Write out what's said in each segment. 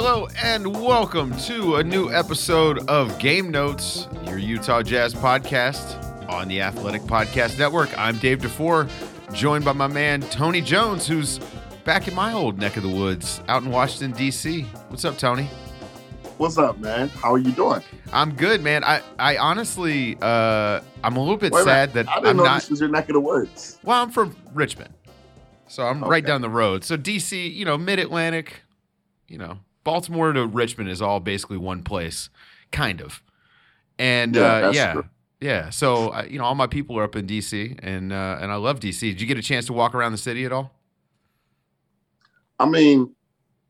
Hello and welcome to a new episode of Game Notes, your Utah Jazz podcast on the Athletic Podcast Network. I'm Dave DeFore, joined by my man Tony Jones, who's back in my old neck of the woods out in Washington, D.C. What's up, Tony? What's up, man? How are you doing? I'm good, man. I, I honestly, uh, I'm a little bit Wait sad minute. that I didn't I'm know not. this was your neck of the woods. Well, I'm from Richmond, so I'm right down the road. So DC, you know, Mid Atlantic, you know, Baltimore to Richmond is all basically one place, kind of. And Yeah, uh, that's yeah, true. yeah. So uh, you know, all my people are up in DC, and uh, and I love DC. Did you get a chance to walk around the city at all? I mean,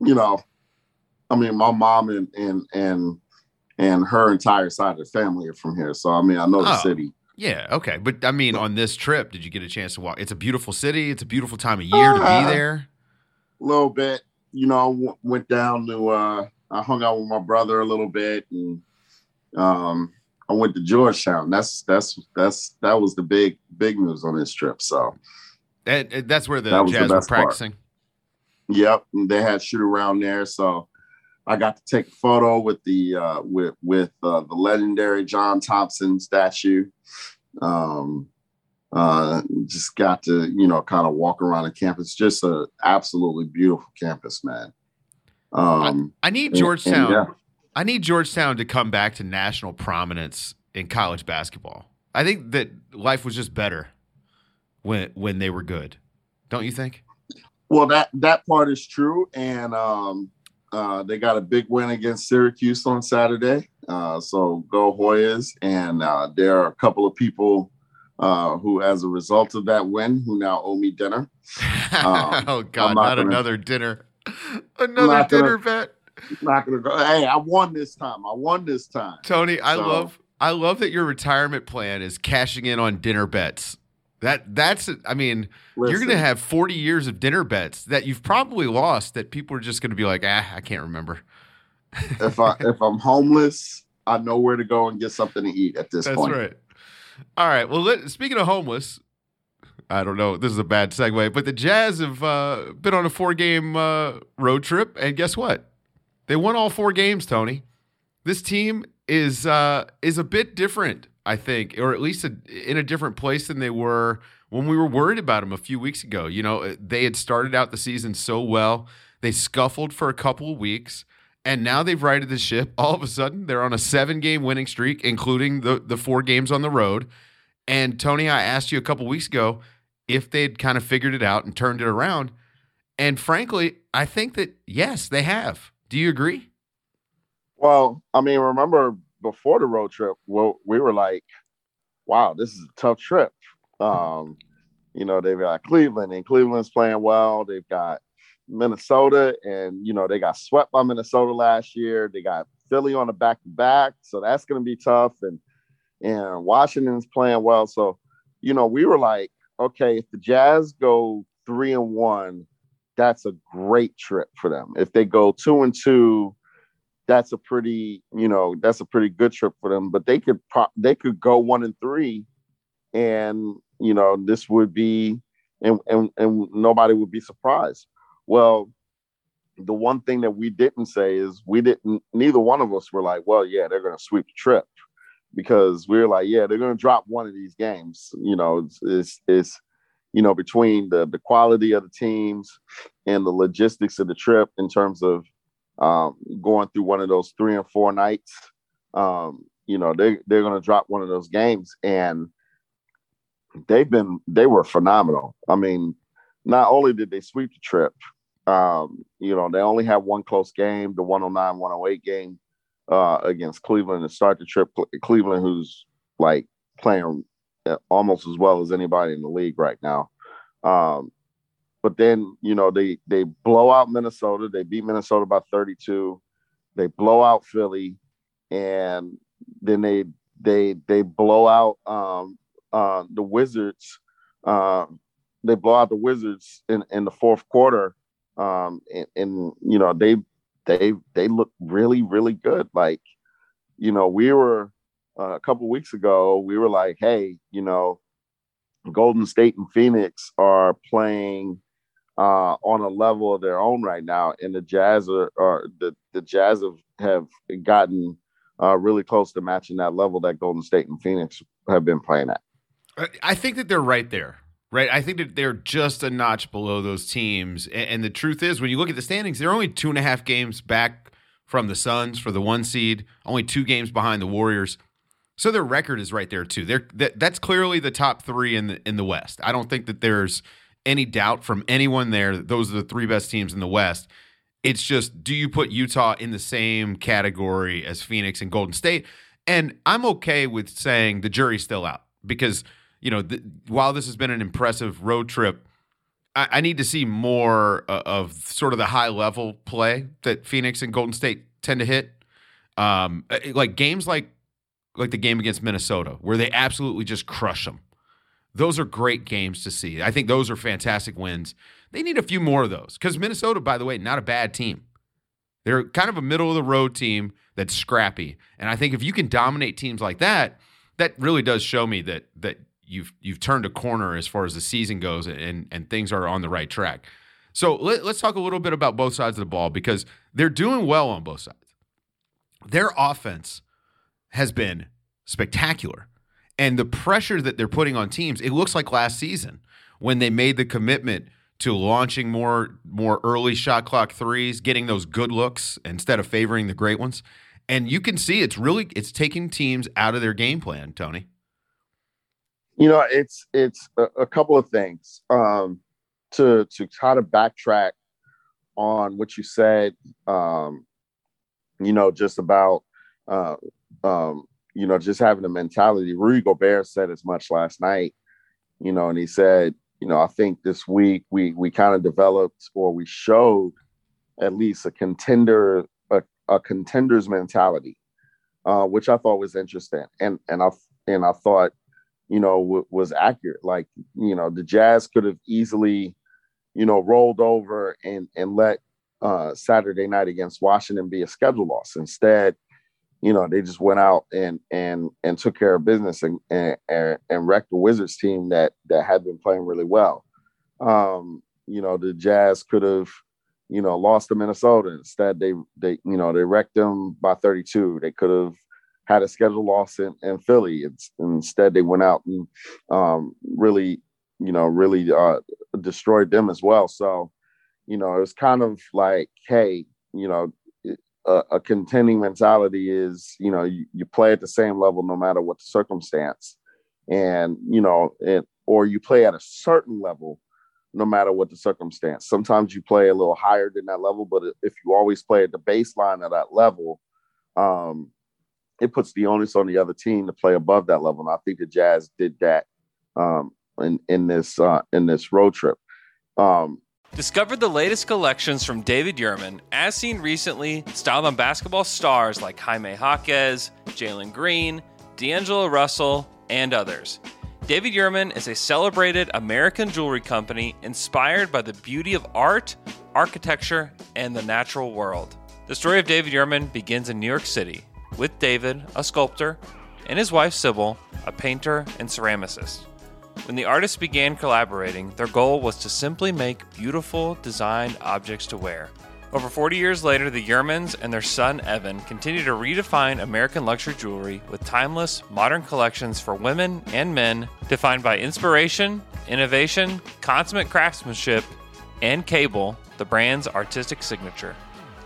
you know, I mean, my mom and and and and her entire side of the family are from here, so I mean, I know the Oh. city. Yeah, okay. But I mean, on this trip, did you get a chance to walk? It's a beautiful city. It's a beautiful time of year to be there. A little bit, you know, w- went down to. uh I hung out with my brother a little bit, and um, I went to Georgetown. That's that's that's that was the big big news on this trip. So, And, and that's where the That was the Jazz were best part. practicing. Yep, and they had shoot around there, so I got to take a photo with the uh, with with uh, the legendary John Thompson statue. Um, uh, just got to you know kind of walk around the campus. Just a absolutely beautiful campus, man. Um, I need and- and Georgetown. yeah. I need Georgetown to come back to national prominence in college basketball. I think that life was just better when when they were good. Don't you think? Well, that that part is true, and um, uh, they got a big win against Syracuse on Saturday. Uh, so go Hoyas, and uh, there are a couple of people uh, who, as a result of that win, who now owe me dinner. Um, oh God, not, not gonna- another dinner. Another not gonna- dinner bet. Not gonna go. Hey, I won this time. I won this time. Tony, I So- love I love that your retirement plan is cashing in on dinner bets. That that's I mean, you're gonna have 40 years of dinner bets that you've probably lost that people are just gonna be like, ah, I can't remember. if I if I'm homeless, I know where to go and get something to eat at this That's point. right. All right. Well, let, speaking of homeless, I don't know. This is a bad segue, but the Jazz have uh, been on a four-game uh, road trip, and guess what? They won all four games. Tony, this team is uh, is a bit different, I think, or at least a, in a different place than they were when we were worried about them a few weeks ago. You know, they had started out the season so well, they scuffled for a couple of weeks. And now they've righted the ship. All of a sudden, they're on a seven game winning streak, including the, the four games on the road. And Tony, I asked you a couple weeks ago if they'd kind of figured it out and turned it around. And frankly, I think that yes, they have. Do you agree? Well, I mean, remember before the road trip, well, we were like, "Wow, this is a tough trip." Um, you know, they've got Cleveland, and Cleveland's playing well. They've got Minnesota, and you know they got swept by Minnesota last year. They got Philly on the back to back, so that's going to be tough. And and Washington's playing well, so you know we were like, okay, if the Jazz go three and one, that's a great trip for them. If they go two and two, that's a pretty you know that's a pretty good trip for them. But they could pro- they could go one and three, and you know this would be and and and nobody would be surprised. Well, the one thing that we didn't say is we didn't neither one of us were like, well, yeah, they're going to sweep the trip because we are like, yeah, they're going to drop one of these games. You know, it's, it's, it's you know between the the quality of the teams and the logistics of the trip in terms of um, going through one of those three and four nights. Um, you know, they they're going to drop one of those games, and they've been they were phenomenal. I mean, not only did they sweep the trip, um, you know, they only have one close game, the 109 108 game uh, against Cleveland to start the trip. Cleveland, who's like playing almost as well as anybody in the league right now. Um, but then, you know, they they blow out Minnesota. They beat Minnesota by 32. They blow out Philly, and then they they they blow out um, uh, the Wizards. Uh, they blow out the Wizards in, in the fourth quarter um, and, and you know they they they look really really good. Like you know we were uh, a couple weeks ago we were like, hey, you know, Golden State and Phoenix are playing uh, on a level of their own right now, and the Jazz are, are the the Jazz have have gotten uh, really close to matching that level that Golden State and Phoenix have been playing at. I think that they're right there right? I think that they're just a notch below those teams. And, the truth is, when you look at the standings, they're only two and a half games back from the Suns for the one seed, only two games behind the Warriors. So their record is right there too. They're that, that's clearly the top three in the in the West. I don't think that there's any doubt from anyone there. That those are the three best teams in the West. It's just, do you put Utah in the same category as Phoenix and Golden State? And I'm okay with saying the jury's still out because you know, while this has been an impressive road trip, I, I need to see more uh, of sort of the high level play that Phoenix and Golden State tend to hit. Um, uh, like games like like the game against Minnesota, where they absolutely just crush them. Those are great games to see. I think those are fantastic wins. They need a few more of those because Minnesota, by the way, not a bad team. They're kind of a middle of the road team that's scrappy, and I think if you can dominate teams like that, that really does show me that that you've you've turned a corner as far as the season goes and and things are on the right track. So let, us talk a little bit about both sides of the ball because they're doing well on both sides. Their offense has been spectacular. And the pressure that they're putting on teams, it looks like last season when they made the commitment to launching more more early shot clock threes, getting those good looks instead of favoring the great ones. And you can see it's really it's taking teams out of their game plan, Tony. You know, it's it's a, a couple of things. Um, to to try to backtrack on what you said, um, you know, just about uh, um, you know, just having a mentality. Rudy Gobert said as much last night, you know, and he said, you know, I think this week we we kind of developed or we showed at least a contender a, a contender's mentality, uh, which I thought was interesting, and and I and I thought you know, w- was accurate. Like, you know, the Jazz could have easily, you know, rolled over and and let uh, Saturday night against Washington be a schedule loss. Instead, you know, they just went out and and and took care of business and and and wrecked the Wizards team that that had been playing really well. Um, you know, the Jazz could have, you know, lost to Minnesota. Instead, they they you know they wrecked them by 32. They could have had a schedule loss in, in Philly. It's instead they went out and um, really, you know, really uh, destroyed them as well. So, you know, it was kind of like, hey, you know, a, a contending mentality is, you know, you, you, play at the same level no matter what the circumstance, and you know, it, or you play at a certain level no matter what the circumstance. Sometimes you play a little higher than that level, but if you always play at the baseline of that level, um, it puts the onus on the other team to play above that level. And I think the Jazz did that um, in in this uh, in this road trip. Um, Discover the latest collections from David Yurman, as seen recently, styled on basketball stars like Jaime Jaquez, Jalen Green, D'Angelo Russell, and others. David Yurman is a celebrated American jewelry company inspired by the beauty of art, architecture, and the natural world. The story of David Yurman begins in New York City with David, a sculptor, and his wife Sybil, a painter and ceramicist. When the artists began collaborating, their goal was to simply make beautiful, designed objects to wear. Over 40 years later, the Yurmans and their son Evan continue to redefine American luxury jewelry with timeless, modern collections for women and men defined by inspiration, innovation, consummate craftsmanship, and cable, the brand's artistic signature.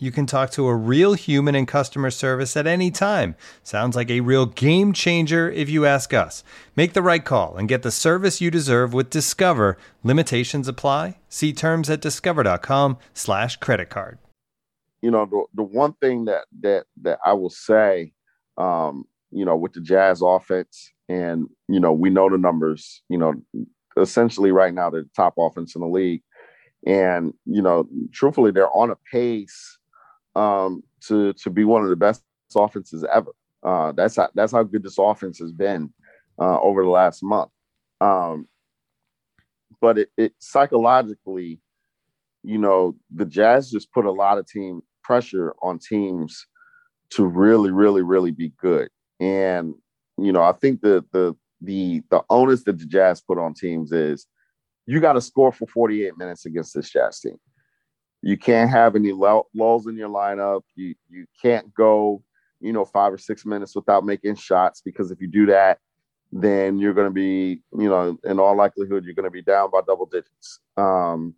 You can talk to a real human in customer service at any time. Sounds like a real game changer if you ask us. Make the right call and get the service you deserve with Discover. Limitations apply. See terms at discover.com/slash credit card. You know, the, the one thing that that that I will say, um, you know, with the Jazz offense, and you know, we know the numbers. You know, essentially right now they're the top offense in the league, and you know, truthfully, they're on a pace um, to to be one of the best offenses ever. Uh, that's how that's how good this offense has been uh, over the last month. Um, but it, it psychologically, you know, the Jazz just put a lot of team pressure on teams to really, really, really be good. And you know, I think the the the the onus that the Jazz put on teams is you got to score for 48 minutes against this Jazz team. You can't have any lulls in your lineup. You you can't go, you know, five or six minutes without making shots because if you do that, then you're going to be, you know, in all likelihood, you're going to be down by double digits. Um,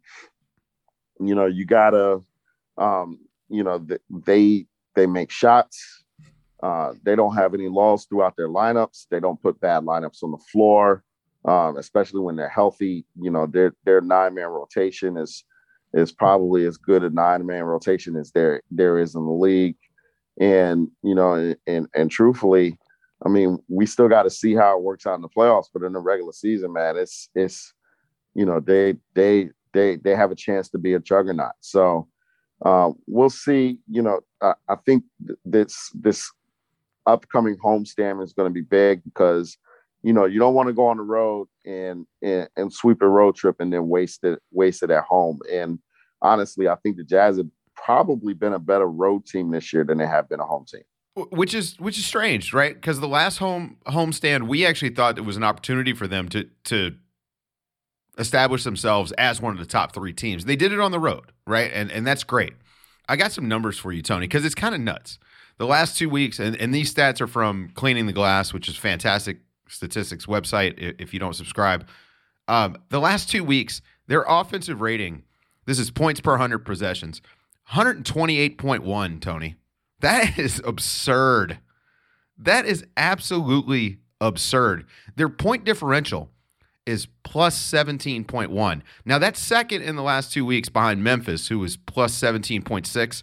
you know, you gotta, um, you know, they they make shots. Uh, they don't have any lulls throughout their lineups. They don't put bad lineups on the floor, um, especially when they're healthy. You know, their their nine man rotation is is probably as good a nine man rotation as there there is in the league. And you know, and and truthfully, I mean, we still got to see how it works out in the playoffs. But in the regular season, man, it's it's you know they they they they have a chance to be a juggernaut. So uh, we'll see. You know, I, I think th- this this upcoming homestand is going to be big because you know, you don't want to go on the road and, and and sweep a road trip and then waste it waste it at home. And honestly, I think the Jazz have probably been a better road team this year than they have been a home team. Which is which is strange, right? Because the last home home stand, we actually thought it was an opportunity for them to to establish themselves as one of the top three teams. They did it on the road, right? And and that's great. I got some numbers for you, Tony, because it's kind of nuts. The last two weeks, and, and these stats are from Cleaning the Glass, which is fantastic statistics website if you don't subscribe. Um, the last two weeks, their offensive rating, this is points per 100 possessions, 128.1, Tony. That is absurd. That is absolutely absurd. Their point differential is plus 17.1. Now, that's second in the last two weeks behind Memphis, who was plus 17.6.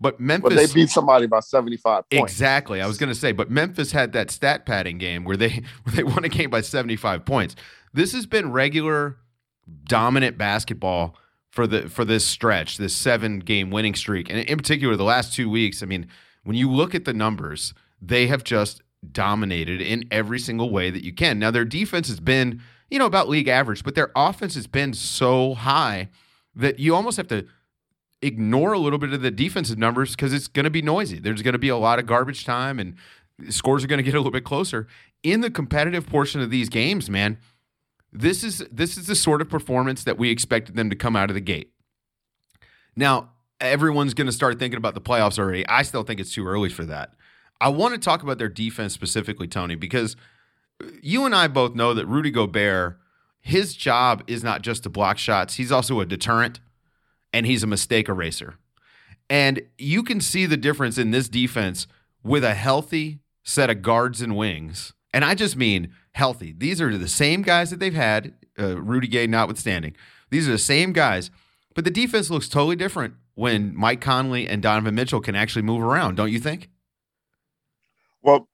But Memphis, but they beat somebody by seventy five points. Exactly, I was going to say. But Memphis had that stat padding game where they where they won a game by seventy five points. This has been regular dominant basketball for the for this stretch, this seven game winning streak, and in particular the last two weeks. I mean, when you look at the numbers, they have just dominated in every single way that you can. Now their defense has been you know about league average, but their offense has been so high that you almost have to ignore a little bit of the defensive numbers because it's going to be noisy. There's going to be a lot of garbage time and scores are going to get a little bit closer. In the competitive portion of these games, man, this is this is the sort of performance that we expected them to come out of the gate. Now, everyone's going to start thinking about the playoffs already. I still think it's too early for that. I want to talk about their defense specifically, Tony, because you and I both know that Rudy Gobert, his job is not just to block shots, he's also a deterrent and he's a mistake eraser. And you can see the difference in this defense with a healthy set of guards and wings. And I just mean healthy. These are the same guys that they've had, uh, Rudy Gay notwithstanding. These are the same guys, but the defense looks totally different when Mike Conley and Donovan Mitchell can actually move around, don't you think? Well,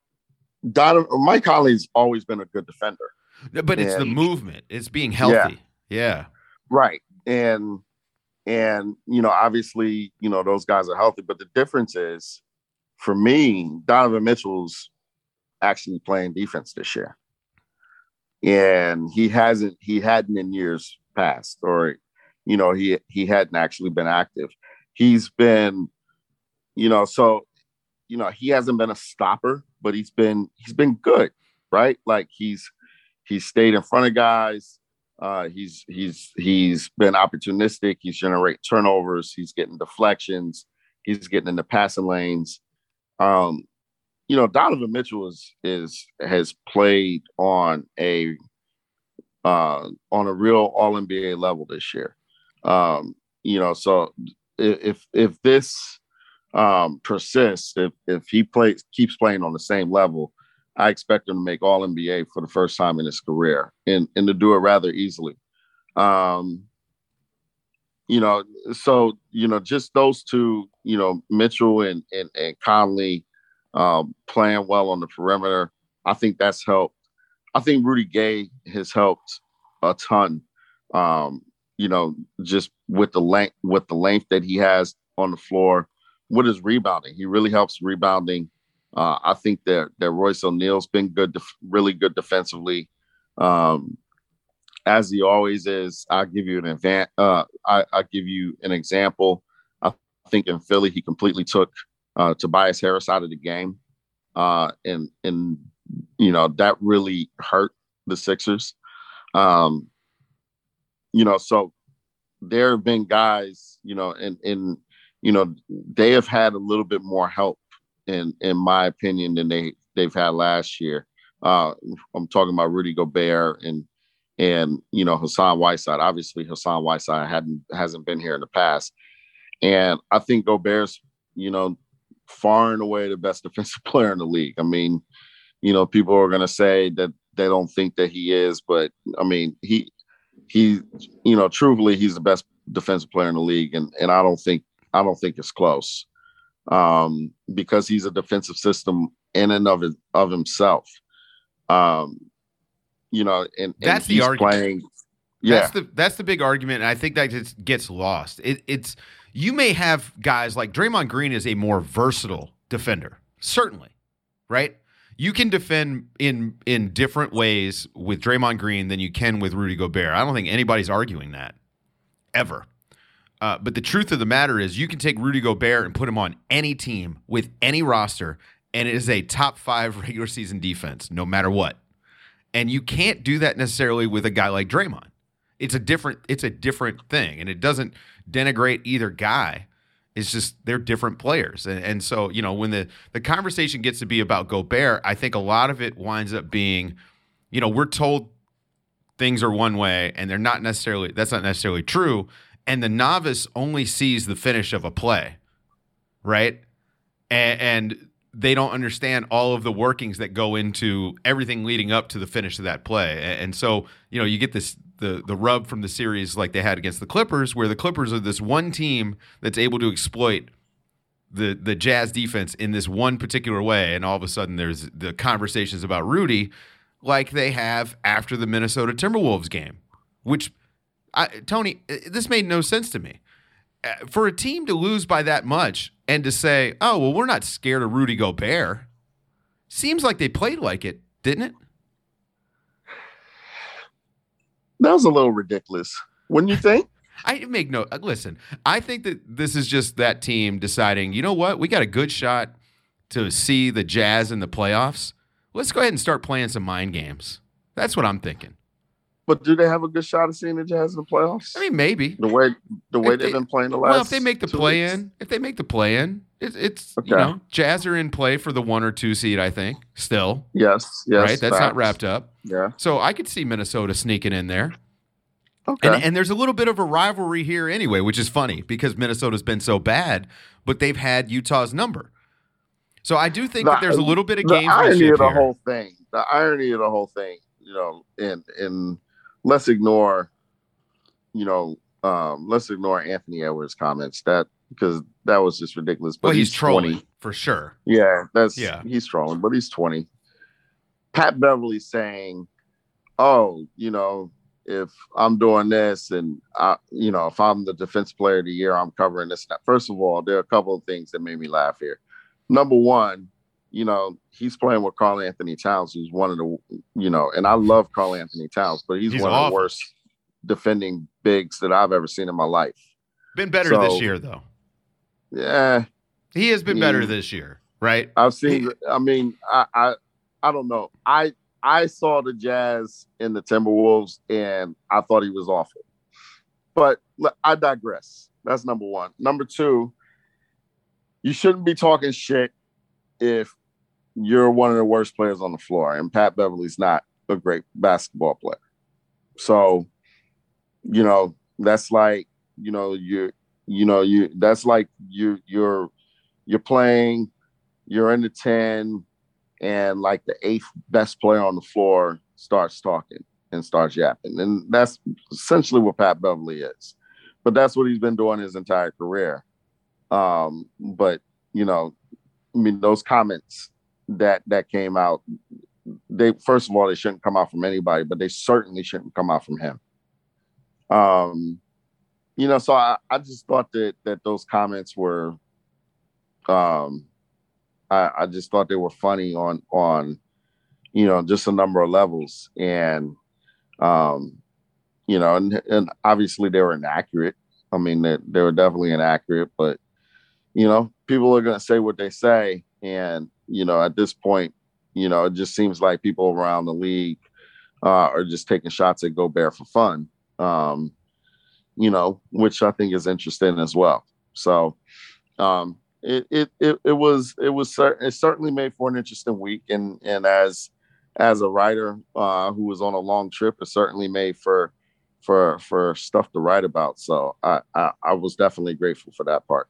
Donovan, Mike Conley's always been a good defender. But it's the movement, it's being healthy. Yeah. yeah. Right and and you know, obviously, you know, those guys are healthy, but the difference is for me, Donovan Mitchell's actually playing defense this year. And he hasn't he hadn't in years past, or you know, he he hadn't actually been active. He's been, you know, so you know, he hasn't been a stopper, but he's been he's been good, right? Like he's he's stayed in front of guys. Uh, he's he's he's been opportunistic. He's generating turnovers. He's getting deflections. He's getting in the passing lanes. Um, you know, Donovan Mitchell is is has played on a uh, on a real All NBA level this year. Um, you know, so if if this um, persists, if if he plays keeps playing on the same level, I expect him to make All NBA for the first time in his career, and and to do it rather easily. Um, you know, so you know, just those two, you know, Mitchell and and, and Conley um, playing well on the perimeter. I think that's helped. I think Rudy Gay has helped a ton. Um, you know, just with the length with the length that he has on the floor, with his rebounding, he really helps rebounding. Uh, I think that that Royce O'Neale's been good, def- really good defensively, um, as he always is. I'll give you an event. Uh, I, will give you an example. I think in Philly, he completely took uh, Tobias Harris out of the game, uh, and and you know that really hurt the Sixers. Um, you know, so there have been guys, you know, and and you know they have had a little bit more help in in my opinion, than they they've had last year. Uh, I'm talking about Rudy Gobert and and you know Hassan Whiteside. Obviously, Hassan Whiteside hadn't hasn't been here in the past, and I think Gobert's you know far and away the best defensive player in the league. I mean, you know, people are going to say that they don't think that he is, but I mean, he he you know, truthfully, he's the best defensive player in the league, and and I don't think I don't think it's close um, because he's a defensive system in and of his, of himself. Um, you know, and, and that's the argument. Playing, yeah, that's the that's the big argument, and I think that just gets lost. It, it's you may have guys like Draymond Green is a more versatile defender, certainly, right? You can defend in in different ways with Draymond Green than you can with Rudy Gobert. I don't think anybody's arguing that ever. Uh, but the truth of the matter is, you can take Rudy Gobert and put him on any team with any roster, and it is a top five regular season defense, no matter what. And you can't do that necessarily with a guy like Draymond. It's a different. It's a different thing, and it doesn't denigrate either guy. It's just they're different players, and, and so you know when the the conversation gets to be about Gobert, I think a lot of it winds up being, you know, we're told things are one way, and they're not necessarily. That's not necessarily true and the novice only sees the finish of a play, right? And, and, they don't understand all of the workings that go into everything leading up to the finish of that play. And, and so, you know, you get this the the rub from the series like they had against the Clippers, where the Clippers are this one team that's able to exploit the the Jazz defense in this one particular way, and all of a sudden there's the conversations about Rudy, like they have after the Minnesota Timberwolves game, which I, Tony, uh, this made no sense to me. Uh, for a team to lose by that much and to say, "Oh, well, we're not scared of Rudy Gobert," seems like they played like it, didn't it? That was a little ridiculous. Wouldn't you think? I make no uh, listen. I think that this is just that team deciding, you know what, we got a good shot to see the Jazz in the playoffs. Let's go ahead and start playing some mind games. That's what I'm thinking. But do they have a good shot of seeing the Jazz in the playoffs? I mean, maybe the way the way they've been playing the last. Well, if they make the play weeks. in, if they make the play in, it, it's okay. you know Jazz are in play for the one or two seed. I think still. Yes. Yes. Right. That's facts. not wrapped up. Yeah. So I could see Minnesota sneaking in there. Okay. And, and there's a little bit of a rivalry here anyway, which is funny because Minnesota's been so bad, but they've had Utah's number. So I do think the, that there's a little bit of the irony of the here. whole thing. The irony of the whole thing, you know, in in let's ignore, you know, um, let's ignore Anthony Edwards' comments that because that was just ridiculous. But well, he's, he's trolling 20. for sure. Yeah, that's yeah, he's trolling, but he's 20. Pat Beverley saying, Oh, you know, if I'm doing this and I, you know, if I'm the defense player of the year, I'm covering this. First of all, there are a couple of things that made me laugh here. Number one, you know, he's playing with Karl-Anthony Towns, who's one of the, you know, and I love Karl-Anthony Towns, but he's, he's one awful. of the worst defending bigs that I've ever seen in my life. Been better so, this year, though. Yeah, he has been better this year, right? I've seen. I mean, I, I, I don't know. I, I saw the Jazz in the Timberwolves, and I thought he was awful. But I digress. That's number one. Number two, you shouldn't be talking shit if you're one of the worst players on the floor, and Pat Beverley's not a great basketball player. So, you know, that's like, you know, you're, you know, you that's like you're you're you're playing, you're in the 10, and like the eighth best player on the floor starts talking and starts yapping. And that's essentially what Pat Beverley is. But that's what he's been doing his entire career. Um, but you know, I mean, those comments that that came out, they first of all they shouldn't come out from anybody, but they certainly shouldn't come out from him. Um, you know, so I, I just thought that that those comments were, um, I, I just thought they were funny on on, you know, just a number of levels, and, um, you know, and and obviously they were inaccurate. I mean, they they were definitely inaccurate, but you know, people are going to say what they say. And, you know, at this point, you know, it just seems like people around the league uh, are just taking shots at Gobert for fun, um, you know, which I think is interesting as well. So, um, it, it, it, it was, it was, cer- it certainly made for an interesting week. And, and as, as a writer uh, who was on a long trip, it certainly made for, for, for stuff to write about. So I, I, I was definitely grateful for that part.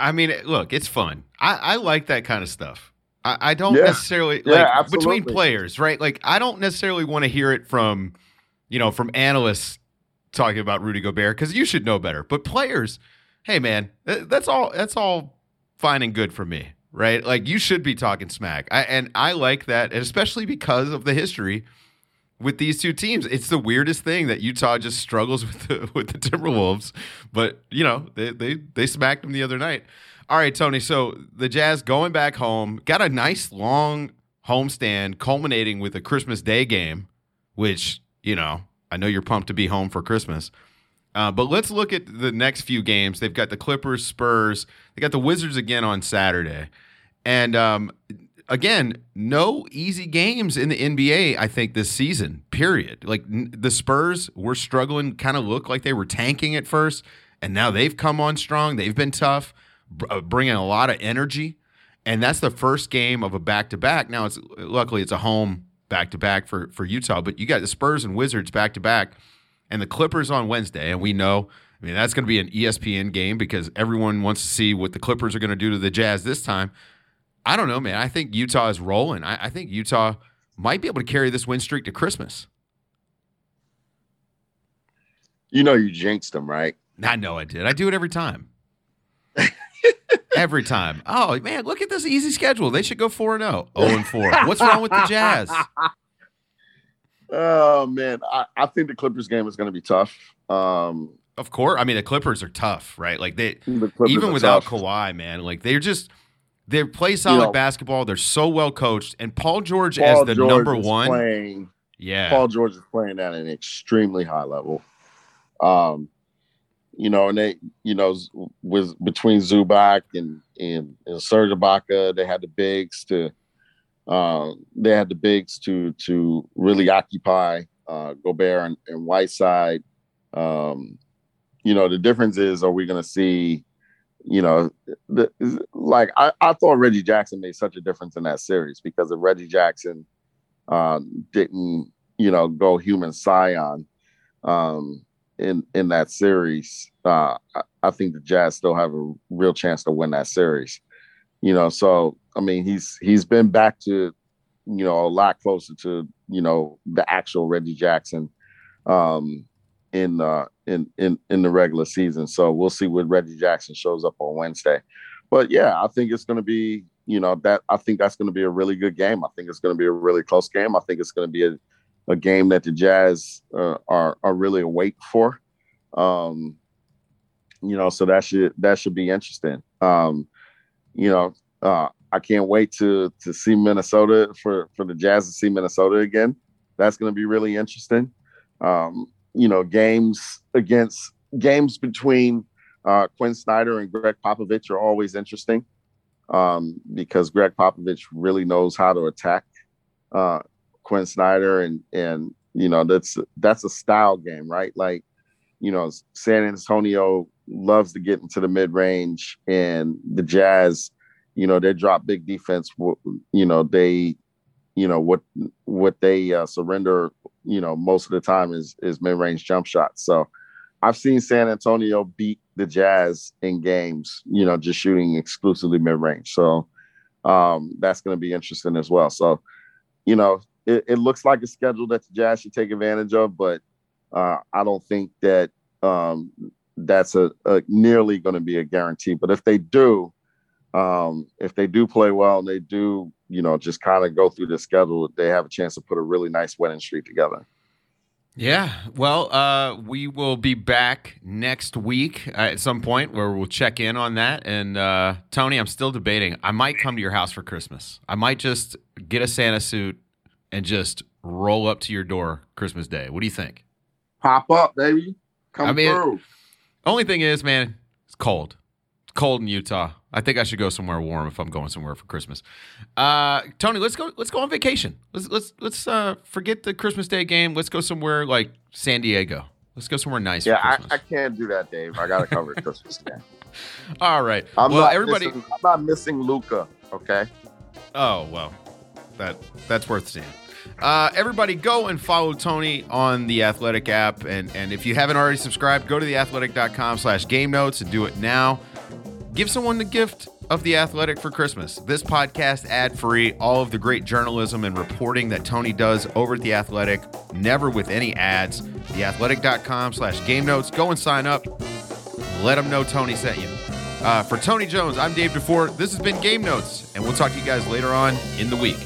I mean, look, it's fun. I, I like that kind of stuff. I, I don't yeah. necessarily like yeah, between players, right? Like I don't necessarily want to hear it from, you know, from analysts talking about Rudy Gobert because you should know better. But players, hey man, that's all. That's all fine and good for me, right? Like you should be talking smack, I, and I like that, especially because of the history with these two teams. It's the weirdest thing that Utah just struggles with the, with the Timberwolves, but you know they they they smacked them the other night. All right, Tony. So the Jazz going back home got a nice long homestand, culminating with a Christmas Day game, which you know I know you're pumped to be home for Christmas. Uh, but let's look at the next few games. They've got the Clippers, Spurs. They got the Wizards again on Saturday, and um, again, no easy games in the NBA, I think, this season, period. Like the Spurs were struggling, kind of looked like they were tanking at first, and now they've come on strong. They've been tough, uh, bringing a lot of energy. And that's the first game of a back to back. Now, it's luckily it's a home back to back for for Utah, but you got the Spurs and Wizards back to back, and the Clippers on Wednesday. And we know, I mean, that's going to be an ESPN game because everyone wants to see what the Clippers are going to do to the Jazz this time. I don't know, man. I think Utah is rolling. I, I think Utah might be able to carry this win streak to Christmas. You know, you jinxed them, right? I know I did. I do it every time. every time. Oh man, look at this easy schedule. They should go four and zero. Oh. Zero and four. What's wrong with the Jazz? Oh man, I, I think the Clippers game is going to be tough. Um, of course, I mean the Clippers are tough, right? Like they, the even without tough. Kawhi, man, like they're just they play solid you know, basketball. They're so well coached, and Paul George Paul as the George number one. Playing, yeah, Paul George is playing at an extremely high level. Um, you know, and they, you know, with between Zubac and and, and Serge Ibaka, they had the bigs to, uh, they had the bigs to to really occupy uh, Gobert and, and Whiteside. Um, you know, the difference is, are we going to see you know, the, like I, I thought Reggie Jackson made such a difference in that series because if Reggie Jackson uh, didn't, you know, go human scion um, in in that series, uh, I, I think the Jazz still have a real chance to win that series. You know, so I mean, he's he's been back to, you know, a lot closer to you know the actual Reggie Jackson um, in uh, in in in the regular season. So we'll see when Reggie Jackson shows up on Wednesday. But yeah, I think it's going to be you know that I think that's going to be a really good game. I think it's going to be a really close game. I think it's going to be a a game that the Jazz uh, are are really awake for. Um, you know, so that should that should be interesting. Um, you know, uh, I can't wait to to see Minnesota for for the Jazz to see Minnesota again. That's going to be really interesting. Um, you know, games against games between uh, Quin Snyder and Gregg Popovich are always interesting um, because Gregg Popovich really knows how to attack uh, Quin Snyder, and and you know that's that's a style game, right? Like you know, San Antonio loves to get into the mid range, and the Jazz, you know, they drop big defense. You know, they, you know, what what they uh, surrender, you know, most of the time is is mid range jump shots. So, I've seen San Antonio beat the Jazz in games, you know, just shooting exclusively mid range. So, um, that's going to be interesting as well. So, you know, it, it, looks like a schedule that the Jazz should take advantage of, but uh, I don't think that um, that's a, a nearly going to be a guarantee. But if they do, um, if they do play well and they do, you know, just kind of go through the schedule, they have a chance to put a really nice winning streak together. Yeah, well, uh, we will be back next week at some point where we'll check in on that. And uh, Tony, I'm still debating. I might come to your house for Christmas. I might just get a Santa suit and just roll up to your door Christmas Day. What do you think? Pop up, baby. Come I mean, through. Only thing is, man, it's cold. Cold in Utah. I think I should go somewhere warm if I'm going somewhere for Christmas. Uh, Tony, let's go. Let's go on vacation. Let's let's let's uh, forget the Christmas Day game. Let's go somewhere like San Diego. Let's go somewhere nice. Yeah, I, I, can't do that, Dave. I got to cover Christmas Day. All right. I'm well, not everybody. Missing, I'm not missing Luka. Okay. Oh well, that that's worth seeing. Uh, everybody go and follow Tony on the Athletic app. And, and if you haven't already subscribed, go to theathletic.com slash game notes and do it now. Give someone the gift of The Athletic for Christmas. This podcast ad free, all of the great journalism and reporting that Tony does over at The Athletic, never with any ads. Theathletic.com slash game notes. Go and sign up. Let them know Tony sent you. Uh, for Tony Jones, I'm Dave DeFore. This has been Game Notes, and we'll talk to you guys later on in the week.